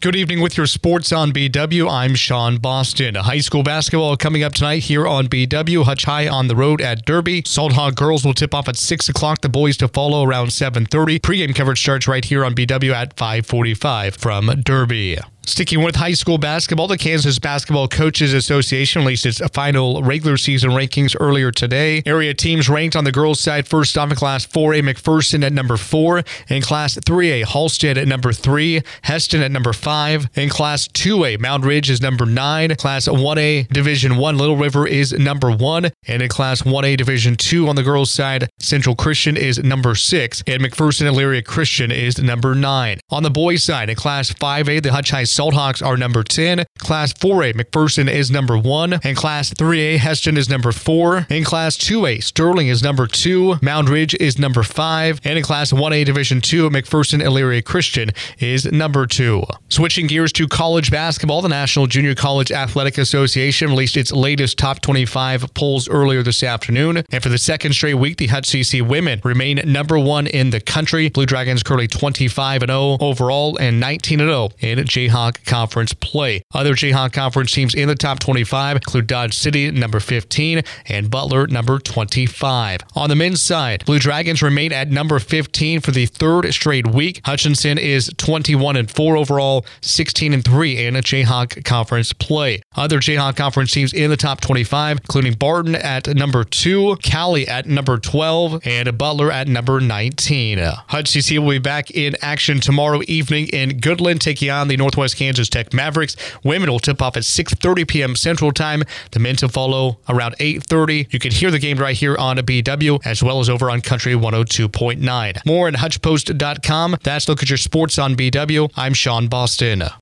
Good evening with your sports on BW. I'm Sean Boston. High school basketball coming up tonight here on BW. Hutch High on the road at Derby. Salthawk girls will tip off at 6 o'clock. The boys to follow around 7.30. Pre-game coverage starts right here on BW at 5.45 from Derby. Sticking with high school basketball, the Kansas Basketball Coaches Association released its final regular season rankings earlier today. Area teams ranked on the girls' side first off in Class 4A McPherson at number 4, in Class 3A Halstead at number 3, Hesston at number 5, in Class 2A Moundridge is number 9, Class 1A Division 1 Little River is number 1, and in Class 1A Division 2 on the girls' side Central Christian is number 6, and McPherson Elyria Christian is number 9. On the boys' side in Class 5A the Hutch High Salthawks are number 10. Class 4A, McPherson is number 1. And Class 3A, Hesston is number 4. In Class 2A, Sterling is number 2. Moundridge is number 5. And in Class 1A, Division 2, McPherson Elyria Christian is number 2. Switching gears to college basketball, the National Junior College Athletic Association released its latest top 25 polls earlier this afternoon. And for the second straight week, the Hutch CC women remain number one in the country. Blue Dragons currently 25 0 overall and 19 0 in Jayhawk Jayhawk Conference play. Other Jayhawk Conference teams in the top 25 include Dodge City, number 15, and Butler, number 25. On the men's side, Blue Dragons remain at number 15 for the third straight week. Hutchinson is 21 and 4 overall, 16 and 3 in a Jayhawk Conference play. Other Jayhawk Conference teams in the top 25, including Barton at number 2, Cowley at number 12, and Butler at number 19. Hutch CC will be back in action tomorrow evening in Goodland, taking on the Northwest Kansas Tech Mavericks. Women will tip off at 6:30 p.m. Central Time. The men to follow around 8:30. You can hear the game right here on BW as well as over on Country 102.9. More at HutchPost.com. That's look at your sports on BW. I'm Sean Boston.